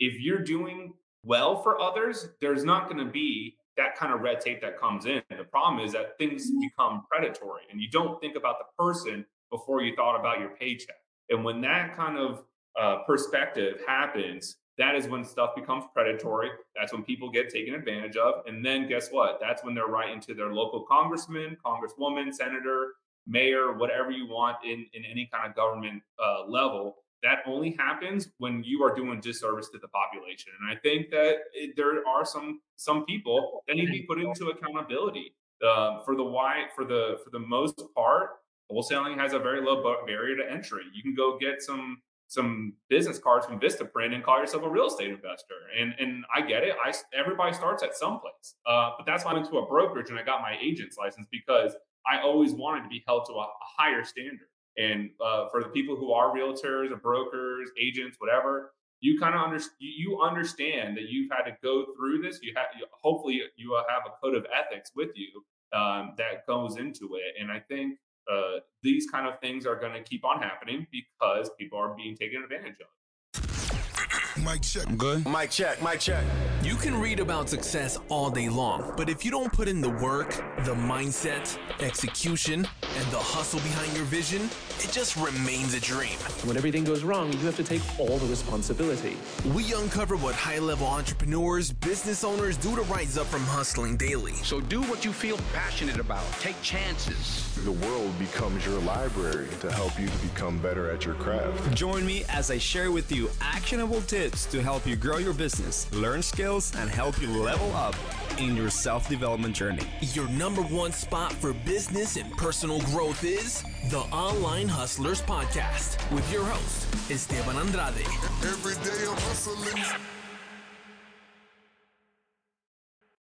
if you're doing well for others, there's not going to be that kind of red tape that comes in. The problem is that things mm-hmm. become predatory and you don't think about the person before you thought about your paycheck. And when that kind of uh, perspective happens, that is when stuff becomes predatory. That's when people get taken advantage of. And then guess what? That's when they're writing to their local congressman, congresswoman, senator, mayor, whatever you want in, in any kind of government uh, level. That only happens when you are doing disservice to the population. And I think that it, there are some some people that need to be put into accountability. For the why for the for the most part, wholesaling has a very low barrier to entry. You can go get some some business cards from Vistaprint and call yourself a real estate investor. And and I get it. I everybody starts at some place. Uh, but that's why I went to a brokerage and I got my agent's license because I always wanted to be held to a, a higher standard. And uh, for the people who are realtors or brokers, agents, whatever, you kind of understand. You understand that you've had to go through this. You have you, hopefully you have a code of ethics with you um, that goes into it. And I think uh, these kind of things are going to keep on happening because people are being taken advantage of. Mic check. I'm good. Mic check. Mic check. You can read about success all day long, but if you don't put in the work, the mindset, execution, and the hustle behind your vision, it just remains a dream. When everything goes wrong, you have to take all the responsibility. We uncover what high level entrepreneurs, business owners do to rise up from hustling daily. So do what you feel passionate about, take chances. The world becomes your library to help you to become better at your craft. Join me as I share with you actionable tips to help you grow your business, learn skills, and help you level up in your self development journey. Your number one spot for business and personal growth is the Online Hustlers Podcast with your host, Esteban Andrade. Every day I'm hustling.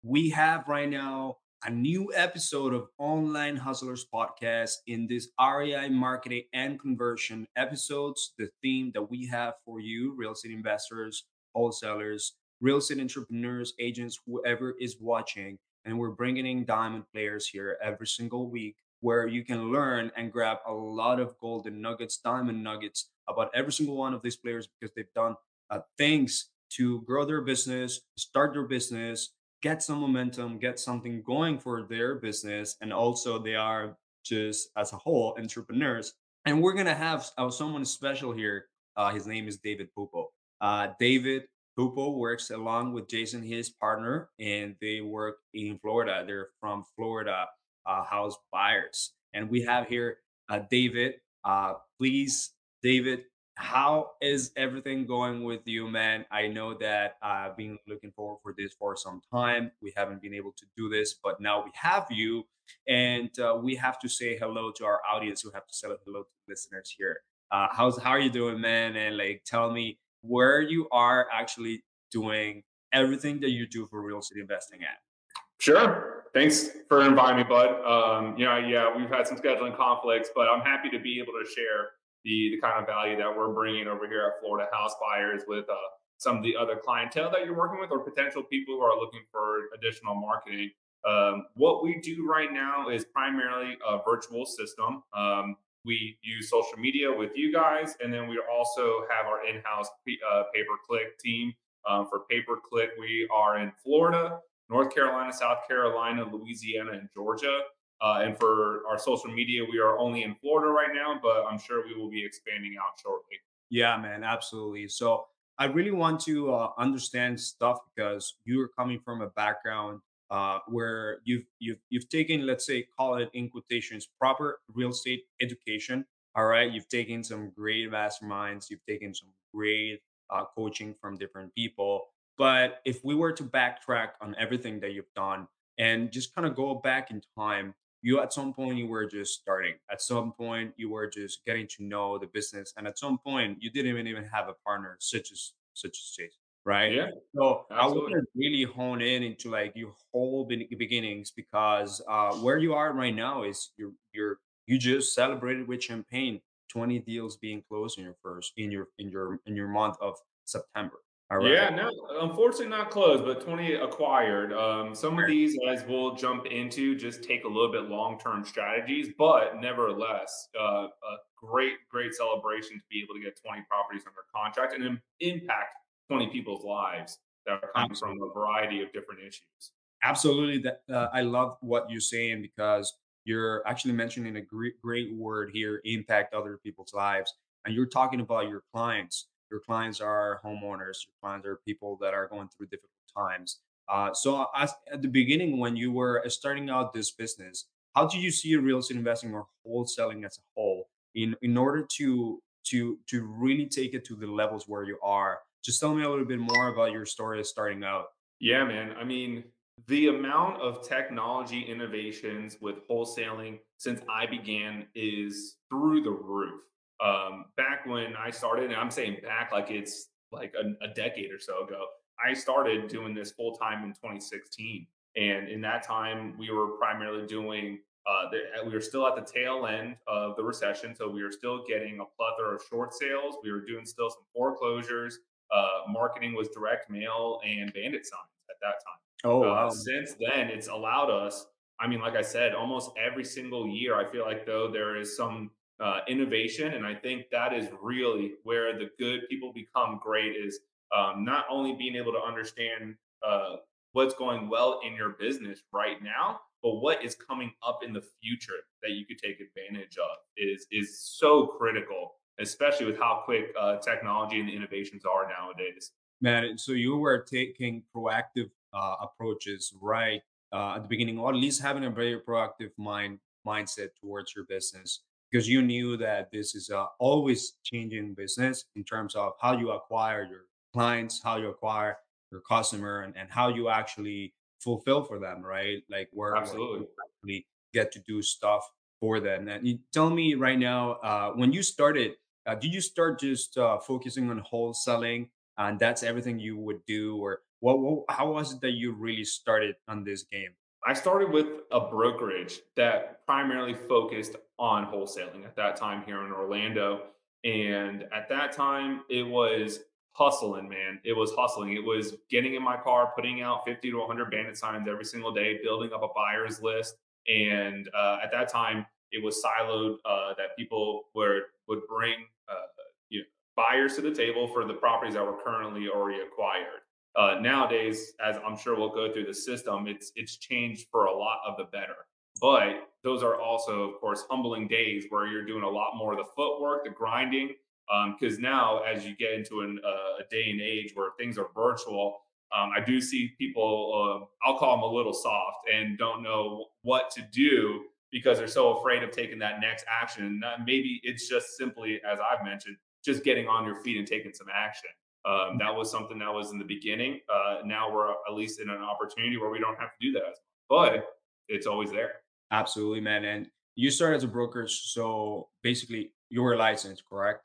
We have right now a new episode of Online Hustlers Podcast. In this REI marketing and conversion episodes, the theme that we have for you, real estate investors, wholesalers, real estate entrepreneurs, agents, whoever is watching. And we're bringing in diamond players here every single week where you can learn and grab a lot of golden nuggets, diamond nuggets about every single one of these players because they've done uh, things to grow their business, start their business, get some momentum, get something going for their business. And also, they are just as a whole entrepreneurs. And we're going to have uh, someone special here. Uh, his name is David Pupo. Uh, David Pupo works along with Jason, his partner, and they work in Florida. They're from Florida uh, house buyers. And we have here uh, David. Uh, please, David, how is everything going with you, man? I know that I've been looking forward for this for some time. We haven't been able to do this, but now we have you, and uh, we have to say hello to our audience. We have to say hello to listeners here. Uh, how's how are you doing, man? And like, tell me where you are actually doing everything that you do for real estate investing at. Sure. Thanks for inviting me, bud. Um, you know, yeah, we've had some scheduling conflicts, but I'm happy to be able to share the, the kind of value that we're bringing over here at Florida House Buyers with uh, some of the other clientele that you're working with or potential people who are looking for additional marketing. Um, what we do right now is primarily a virtual system. Um, we use social media with you guys, and then we also have our in-house uh, pay-per-click team. Um, for pay-per-click, we are in Florida, North Carolina, South Carolina, Louisiana, and Georgia. Uh, and for our social media, we are only in Florida right now, but I'm sure we will be expanding out shortly. Yeah, man, absolutely. So I really want to uh, understand stuff because you're coming from a background uh, where you've you've you've taken, let's say, call it in quotations, proper real estate education. All right, you've taken some great masterminds, you've taken some great uh, coaching from different people. But if we were to backtrack on everything that you've done and just kind of go back in time, you at some point you were just starting. At some point you were just getting to know the business and at some point you didn't even, even have a partner such as such as Chase right? Yeah. So absolutely. i want to really hone in into like your whole beginnings because uh where you are right now is you're you're you just celebrated with champagne 20 deals being closed in your first in your in your in your month of september yeah, no, unfortunately not closed, but 20 acquired. Um, some of these, as we'll jump into, just take a little bit long term strategies, but nevertheless, uh, a great, great celebration to be able to get 20 properties under contract and impact 20 people's lives that are coming Absolutely. from a variety of different issues. Absolutely. That uh, I love what you're saying because you're actually mentioning a great, great word here impact other people's lives. And you're talking about your clients. Your clients are homeowners, your clients are people that are going through difficult times. Uh, so, as, at the beginning, when you were starting out this business, how did you see real estate investing or wholesaling as a whole in, in order to to to really take it to the levels where you are? Just tell me a little bit more about your story starting out. Yeah, man. I mean, the amount of technology innovations with wholesaling since I began is through the roof. Um, back when I started, and I'm saying back like it's like a, a decade or so ago, I started doing this full time in 2016. And in that time, we were primarily doing, uh, the, we were still at the tail end of the recession. So we were still getting a plethora of short sales. We were doing still some foreclosures. Uh, marketing was direct mail and bandit signs at that time. Oh, uh, wow. since then, it's allowed us. I mean, like I said, almost every single year, I feel like though there is some uh, innovation, and I think that is really where the good people become great. Is um, not only being able to understand uh, what's going well in your business right now, but what is coming up in the future that you could take advantage of is is so critical, especially with how quick uh, technology and the innovations are nowadays. Man, so you were taking proactive uh, approaches right uh, at the beginning, or at least having a very proactive mind mindset towards your business because you knew that this is a always changing business in terms of how you acquire your clients, how you acquire your customer, and, and how you actually fulfill for them, right? Like where, Absolutely. you get to do stuff for them. And you tell me right now, uh, when you started, uh, did you start just uh, focusing on wholesaling and that's everything you would do, or what, what? How was it that you really started on this game? I started with a brokerage that primarily focused on wholesaling at that time here in Orlando. And at that time, it was hustling, man. It was hustling. It was getting in my car, putting out 50 to 100 bandit signs every single day, building up a buyer's list. And uh, at that time, it was siloed uh, that people were, would bring uh, you know, buyers to the table for the properties that were currently already acquired. Uh, nowadays, as I'm sure we'll go through the system, it's it's changed for a lot of the better. But those are also, of course, humbling days where you're doing a lot more of the footwork, the grinding. Because um, now, as you get into an, uh, a day and age where things are virtual, um, I do see people, uh, I'll call them a little soft and don't know what to do because they're so afraid of taking that next action. maybe it's just simply, as I've mentioned, just getting on your feet and taking some action. Um, that was something that was in the beginning. Uh, now we're at least in an opportunity where we don't have to do that, but it's always there. Absolutely, man. And you started as a broker, so basically you were licensed, correct?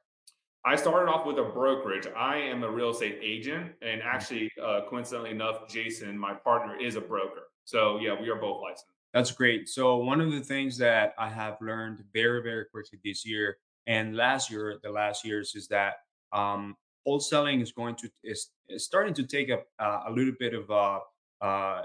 I started off with a brokerage. I am a real estate agent, and mm. actually, uh, coincidentally enough, Jason, my partner, is a broker. So yeah, we are both licensed. That's great. So one of the things that I have learned very, very quickly this year and last year, the last years, is that um, wholesaling is going to is, is starting to take a uh, a little bit of a, a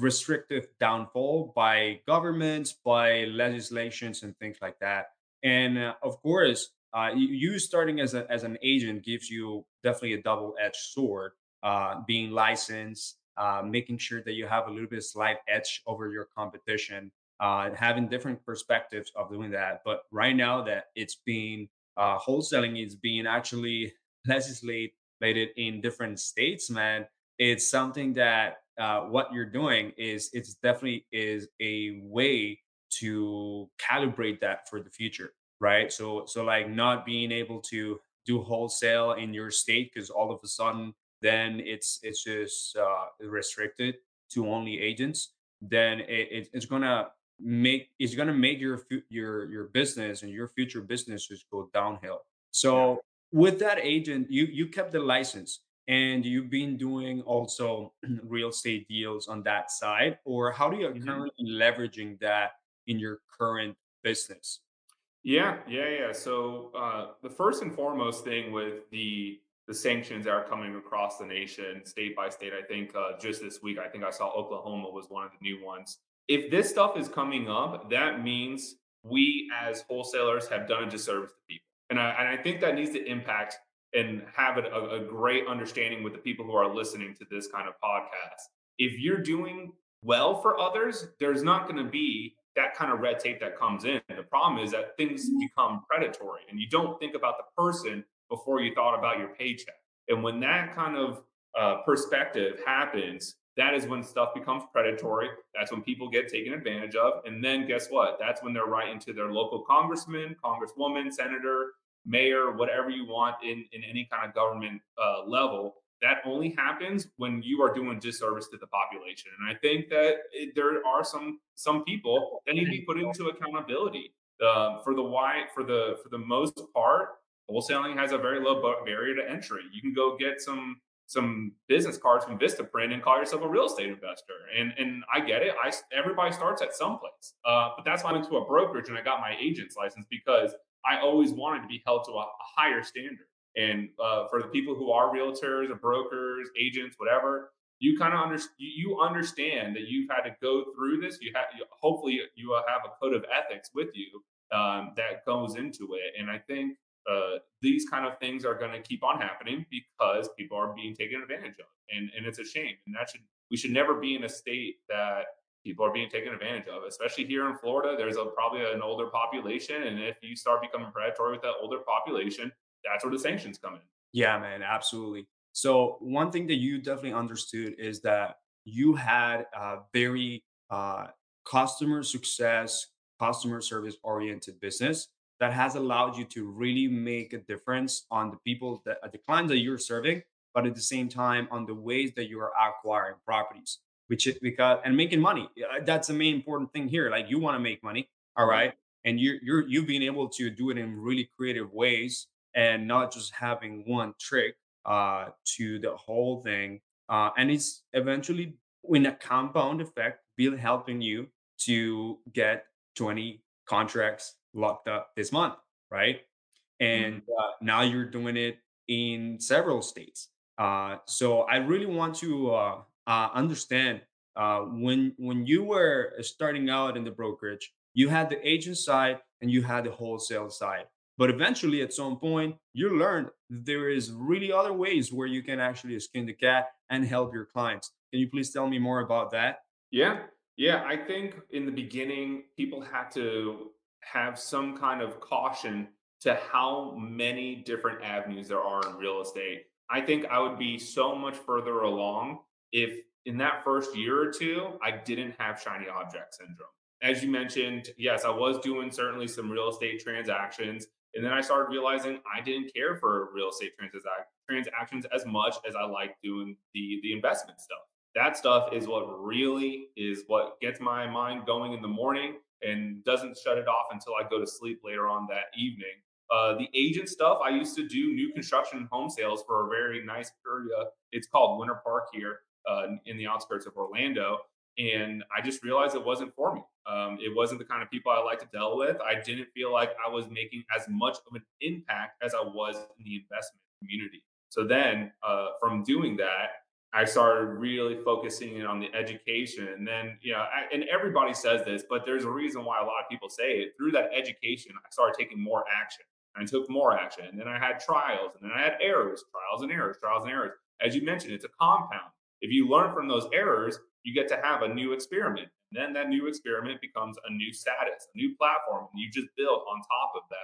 restrictive downfall by governments, by legislations, and things like that. And uh, of course, uh, you starting as a, as an agent gives you definitely a double edged sword. Uh, being licensed, uh, making sure that you have a little bit of slight edge over your competition, uh, having different perspectives of doing that. But right now that it's being uh, wholesaling is being actually legislated in different states, man, it's something that uh, what you're doing is it's definitely is a way to calibrate that for the future, right? So so like not being able to do wholesale in your state because all of a sudden then it's it's just uh, restricted to only agents. Then it, it's gonna make it's gonna make your your your business and your future businesses go downhill. So with that agent, you you kept the license and you've been doing also real estate deals on that side, or how do you mm-hmm. currently leveraging that in your current business? Yeah, yeah, yeah. So uh, the first and foremost thing with the the sanctions that are coming across the nation, state by state. I think uh, just this week, I think I saw Oklahoma was one of the new ones. If this stuff is coming up, that means we as wholesalers have done a disservice to people. And I, and I think that needs to impact and have a, a great understanding with the people who are listening to this kind of podcast. If you're doing well for others, there's not going to be that kind of red tape that comes in. The problem is that things become predatory and you don't think about the person before you thought about your paycheck. And when that kind of uh, perspective happens, that is when stuff becomes predatory. That's when people get taken advantage of. And then guess what? That's when they're writing to their local congressman, congresswoman, senator, mayor, whatever you want in, in any kind of government uh, level. That only happens when you are doing disservice to the population. And I think that it, there are some some people that need to be put into accountability. Uh, for the why for the for the most part, wholesaling has a very low barrier to entry. You can go get some some business cards from Vistaprint and call yourself a real estate investor. And and I get it. I everybody starts at some place. Uh, but that's why I went to a brokerage and I got my agent's license because I always wanted to be held to a, a higher standard. And uh, for the people who are realtors or brokers, agents, whatever, you kind of under, you understand that you've had to go through this. You have hopefully you will have a code of ethics with you um, that goes into it. And I think uh, these kind of things are going to keep on happening because people are being taken advantage of, and and it's a shame. And that should we should never be in a state that people are being taken advantage of, especially here in Florida. There's a, probably an older population, and if you start becoming predatory with that older population, that's where the sanctions come in. Yeah, man, absolutely. So one thing that you definitely understood is that you had a very uh, customer success, customer service oriented business that has allowed you to really make a difference on the people that uh, the clients that you're serving, but at the same time on the ways that you are acquiring properties, which is because and making money. That's the main important thing here. Like you want to make money, all right, and you're you're you've been able to do it in really creative ways and not just having one trick uh, to the whole thing. Uh, and it's eventually in a compound effect, be helping you to get 20 contracts locked up this month, right? And mm-hmm. uh, now you're doing it in several states. Uh, so I really want to uh, uh, understand uh, when when you were starting out in the brokerage, you had the agent side and you had the wholesale side. But eventually, at some point, you learned there is really other ways where you can actually skin the cat and help your clients. Can you please tell me more about that? Yeah, yeah. I think in the beginning, people had to have some kind of caution to how many different avenues there are in real estate. I think I would be so much further along if in that first year or two, I didn't have shiny object syndrome. As you mentioned, yes, I was doing certainly some real estate transactions. And then I started realizing I didn't care for real estate transactions as much as I like doing the, the investment stuff. That stuff is what really is what gets my mind going in the morning and doesn't shut it off until I go to sleep later on that evening. Uh, the agent stuff, I used to do new construction home sales for a very nice area. It's called Winter Park here uh, in the outskirts of Orlando. And I just realized it wasn't for me. Um, it wasn't the kind of people I like to deal with. I didn't feel like I was making as much of an impact as I was in the investment community. So then, uh, from doing that, I started really focusing in on the education. And then, you know, I, and everybody says this, but there's a reason why a lot of people say it. Through that education, I started taking more action. I took more action. And then I had trials, and then I had errors, trials and errors, trials and errors. As you mentioned, it's a compound. If you learn from those errors, you get to have a new experiment. And then that new experiment becomes a new status, a new platform, and you just build on top of that.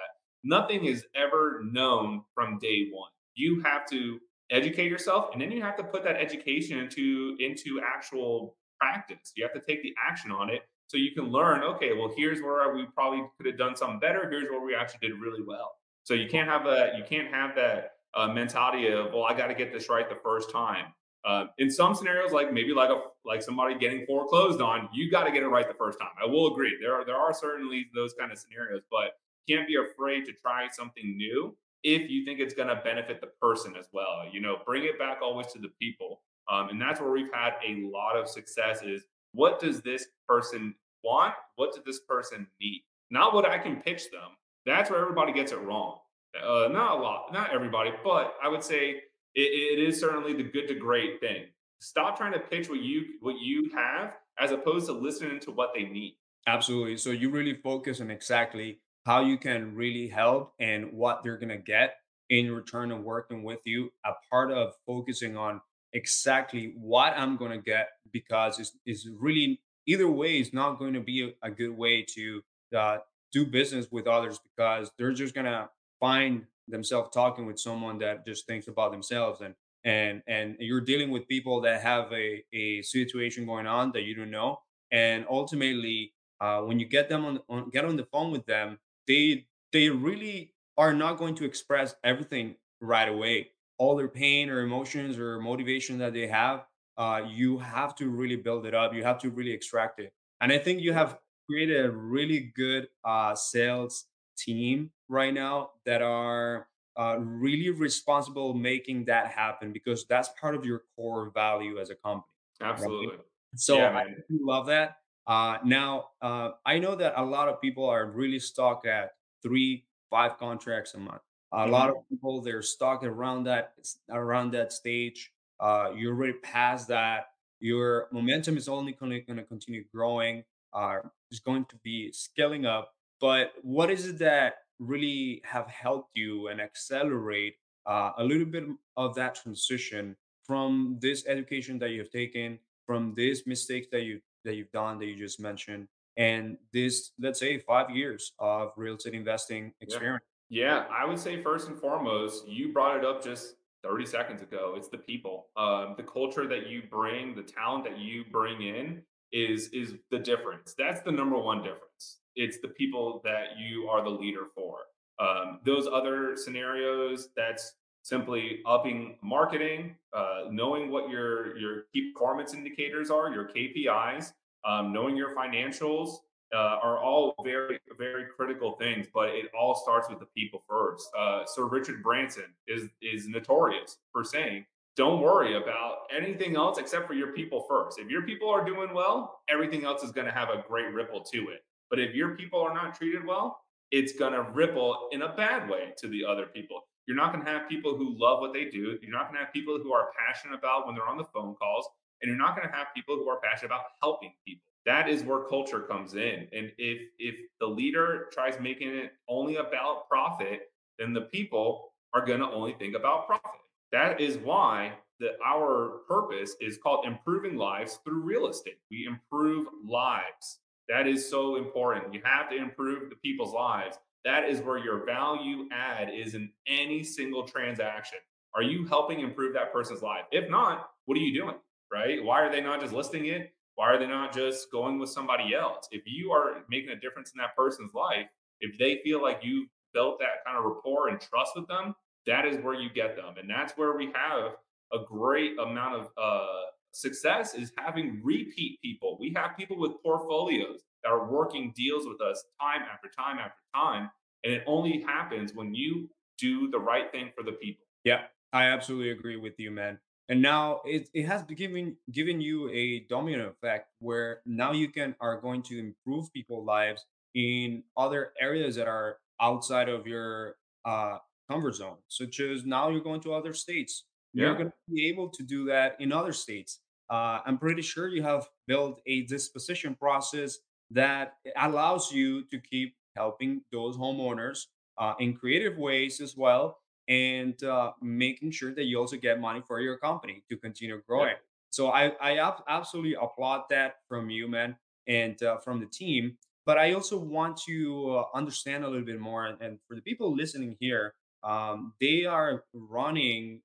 Nothing is ever known from day one. You have to educate yourself and then you have to put that education into into actual practice. You have to take the action on it so you can learn okay well here's where we probably could have done something better. Here's where we actually did really well. So you can't have a you can't have that uh, mentality of well i got to get this right the first time. Uh, in some scenarios like maybe like a like somebody getting foreclosed on you got to get it right the first time. I will agree. There are there are certainly those kind of scenarios but can't be afraid to try something new if you think it's going to benefit the person as well. You know, bring it back always to the people. Um, and that's where we've had a lot of success is what does this person want? What does this person need? Not what I can pitch them. That's where everybody gets it wrong. Uh, not a lot, not everybody, but I would say it, it is certainly the good to great thing. Stop trying to pitch what you what you have as opposed to listening to what they need. Absolutely. So you really focus on exactly how you can really help and what they're going to get in return of working with you, a part of focusing on exactly what I'm going to get because it's, it's really either way is not going to be a, a good way to uh, do business with others because they're just going to find themselves talking with someone that just thinks about themselves and and and you're dealing with people that have a, a situation going on that you don't know. And ultimately uh, when you get them on, on get on the phone with them they they really are not going to express everything right away all their pain or emotions or motivation that they have uh, you have to really build it up you have to really extract it and i think you have created a really good uh, sales team right now that are uh, really responsible making that happen because that's part of your core value as a company. Absolutely. Right? So yeah, I love that. Uh, now, uh, I know that a lot of people are really stuck at three, five contracts a month. A mm-hmm. lot of people they're stuck around that around that stage. Uh, you're already past that. Your momentum is only going to continue growing. Uh, is going to be scaling up. But what is it that really have helped you and accelerate uh, a little bit of that transition from this education that you have taken, from these mistakes that you that you've done that you just mentioned, and this let's say five years of real estate investing experience? Yeah. yeah, I would say first and foremost, you brought it up just 30 seconds ago. It's the people, um, the culture that you bring, the talent that you bring in is is the difference. That's the number one difference it's the people that you are the leader for. Um, those other scenarios, that's simply upping marketing, uh, knowing what your your key performance indicators are, your KPIs, um, knowing your financials uh, are all very very critical things. But it all starts with the people first. Uh, Sir Richard Branson is is notorious for saying. Don't worry about anything else except for your people first. If your people are doing well, everything else is going to have a great ripple to it. But if your people are not treated well, it's going to ripple in a bad way to the other people. You're not going to have people who love what they do. You're not going to have people who are passionate about when they're on the phone calls. And you're not going to have people who are passionate about helping people. That is where culture comes in. And if if the leader tries making it only about profit, then the people are going to only think about profit. That is why the, our purpose is called improving lives through real estate. We improve lives. That is so important. You have to improve the people's lives. That is where your value add is in any single transaction. Are you helping improve that person's life? If not, what are you doing? Right? Why are they not just listing it? Why are they not just going with somebody else? If you are making a difference in that person's life, if they feel like you built that kind of rapport and trust with them, that is where you get them. And that's where we have a great amount of uh, Success is having repeat people. We have people with portfolios are working deals with us time after time after time. And it only happens when you do the right thing for the people. Yeah, I absolutely agree with you, man. And now it, it has given given you a domino effect where now you can are going to improve people's lives in other areas that are outside of your uh, comfort zone, such as now you're going to other states yeah. you're going to be able to do that in other states. Uh, I'm pretty sure you have built a disposition process that allows you to keep helping those homeowners uh, in creative ways as well, and uh, making sure that you also get money for your company to continue growing. Yeah. So I, I absolutely applaud that from you, man, and uh, from the team. But I also want to uh, understand a little bit more, and for the people listening here, um, they are running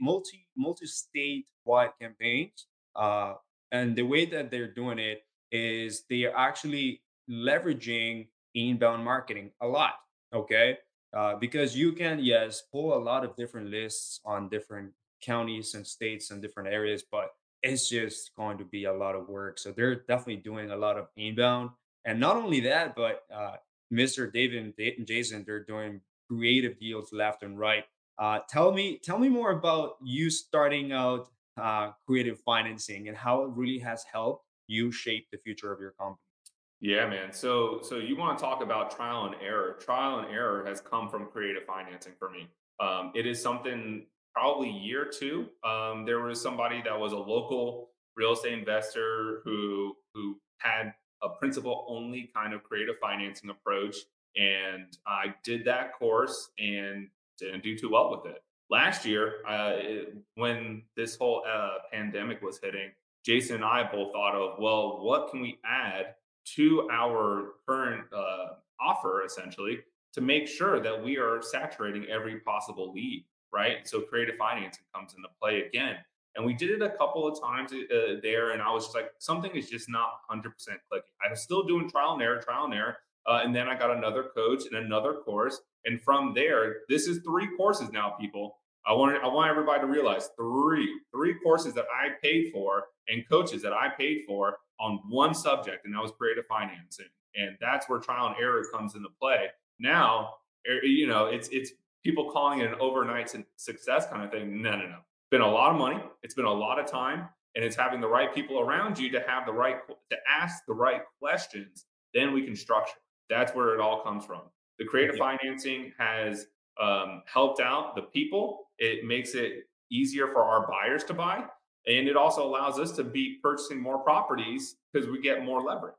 multi multi state wide campaigns, uh, and the way that they're doing it is they are actually leveraging inbound marketing a lot. Okay, uh, because you can yes pull a lot of different lists on different counties and states and different areas, but it's just going to be a lot of work. So they're definitely doing a lot of inbound, and not only that, but uh, Mr. David and Jason, they're doing creative deals left and right. Uh, tell me, tell me more about you starting out uh, creative financing and how it really has helped you shape the future of your company. Yeah, man. So, so you want to talk about trial and error? Trial and error has come from creative financing for me. Um, it is something probably year two. Um, there was somebody that was a local real estate investor who who had a principal only kind of creative financing approach and I did that course. And didn't do too well with it. Last year, uh, it, when this whole uh, pandemic was hitting, Jason and I both thought of, well, what can we add to our current uh, offer essentially to make sure that we are saturating every possible lead, right? So creative financing comes into play again. And we did it a couple of times uh, there, and I was just like, something is just not 100% clicking. I was still doing trial and error, trial and error. Uh, and then I got another coach and another course. And from there, this is three courses now, people. I want I want everybody to realize three three courses that I paid for and coaches that I paid for on one subject, and that was creative financing. And that's where trial and error comes into play. Now, er, you know, it's it's people calling it an overnight success kind of thing. No, no, no. It's been a lot of money. It's been a lot of time, and it's having the right people around you to have the right to ask the right questions. Then we can structure. That's where it all comes from. The creative yeah. financing has um, helped out the people. It makes it easier for our buyers to buy. And it also allows us to be purchasing more properties because we get more leverage.